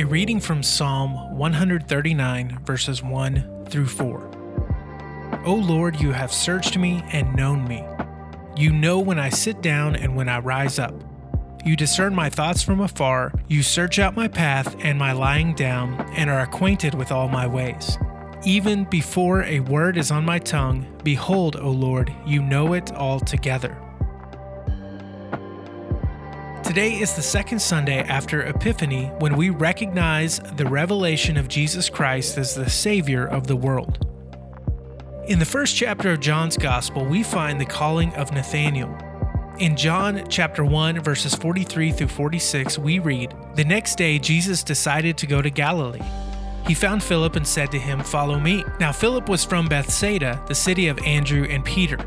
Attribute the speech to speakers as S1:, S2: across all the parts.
S1: A reading from Psalm 139, verses 1 through 4. O Lord, you have searched me and known me. You know when I sit down and when I rise up. You discern my thoughts from afar. You search out my path and my lying down, and are acquainted with all my ways. Even before a word is on my tongue, behold, O Lord, you know it altogether. Today is the second Sunday after Epiphany when we recognize the revelation of Jesus Christ as the Savior of the world. In the first chapter of John's Gospel, we find the calling of Nathanael. In John chapter 1 verses 43 through 46, we read, "The next day Jesus decided to go to Galilee. He found Philip and said to him, "Follow me." Now Philip was from Bethsaida, the city of Andrew and Peter.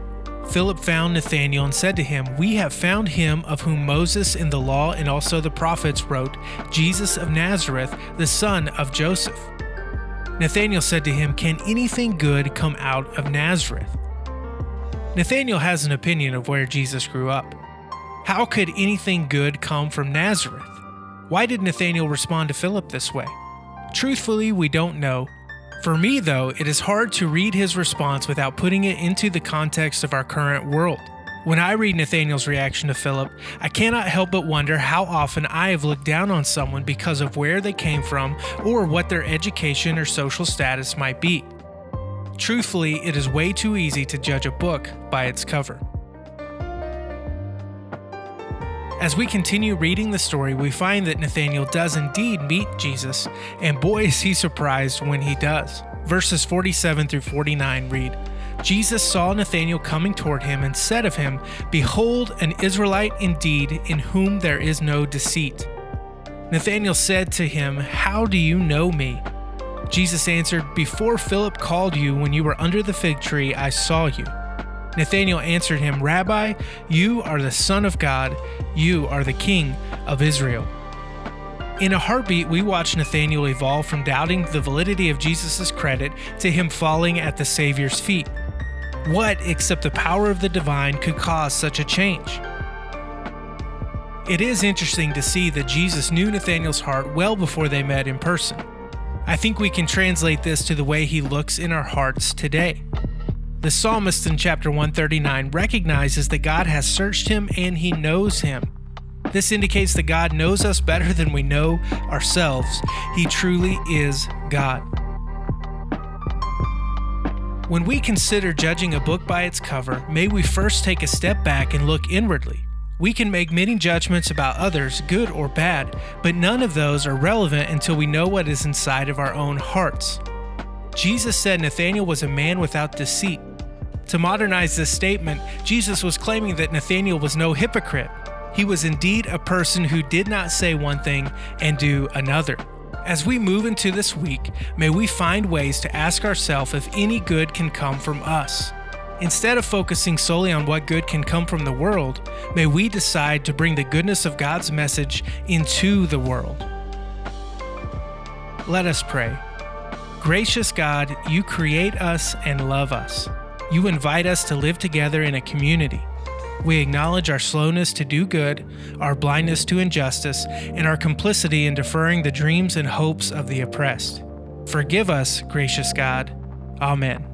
S1: Philip found Nathanael and said to him, We have found him of whom Moses in the law and also the prophets wrote, Jesus of Nazareth, the son of Joseph. Nathanael said to him, Can anything good come out of Nazareth? Nathanael has an opinion of where Jesus grew up. How could anything good come from Nazareth? Why did Nathanael respond to Philip this way? Truthfully, we don't know, for me, though, it is hard to read his response without putting it into the context of our current world. When I read Nathanael's reaction to Philip, I cannot help but wonder how often I have looked down on someone because of where they came from or what their education or social status might be. Truthfully, it is way too easy to judge a book by its cover. As we continue reading the story, we find that Nathanael does indeed meet Jesus, and boy is he surprised when he does. Verses 47 through 49 read Jesus saw Nathanael coming toward him and said of him, Behold, an Israelite indeed, in whom there is no deceit. Nathanael said to him, How do you know me? Jesus answered, Before Philip called you, when you were under the fig tree, I saw you. Nathanael answered him, Rabbi, you are the Son of God, you are the King of Israel. In a heartbeat, we watch Nathanael evolve from doubting the validity of Jesus' credit to him falling at the Savior's feet. What, except the power of the divine, could cause such a change? It is interesting to see that Jesus knew Nathanael's heart well before they met in person. I think we can translate this to the way he looks in our hearts today. The psalmist in chapter 139 recognizes that God has searched him and he knows him. This indicates that God knows us better than we know ourselves. He truly is God. When we consider judging a book by its cover, may we first take a step back and look inwardly. We can make many judgments about others, good or bad, but none of those are relevant until we know what is inside of our own hearts. Jesus said Nathanael was a man without deceit. To modernize this statement, Jesus was claiming that Nathanael was no hypocrite. He was indeed a person who did not say one thing and do another. As we move into this week, may we find ways to ask ourselves if any good can come from us. Instead of focusing solely on what good can come from the world, may we decide to bring the goodness of God's message into the world. Let us pray. Gracious God, you create us and love us. You invite us to live together in a community. We acknowledge our slowness to do good, our blindness to injustice, and our complicity in deferring the dreams and hopes of the oppressed. Forgive us, gracious God. Amen.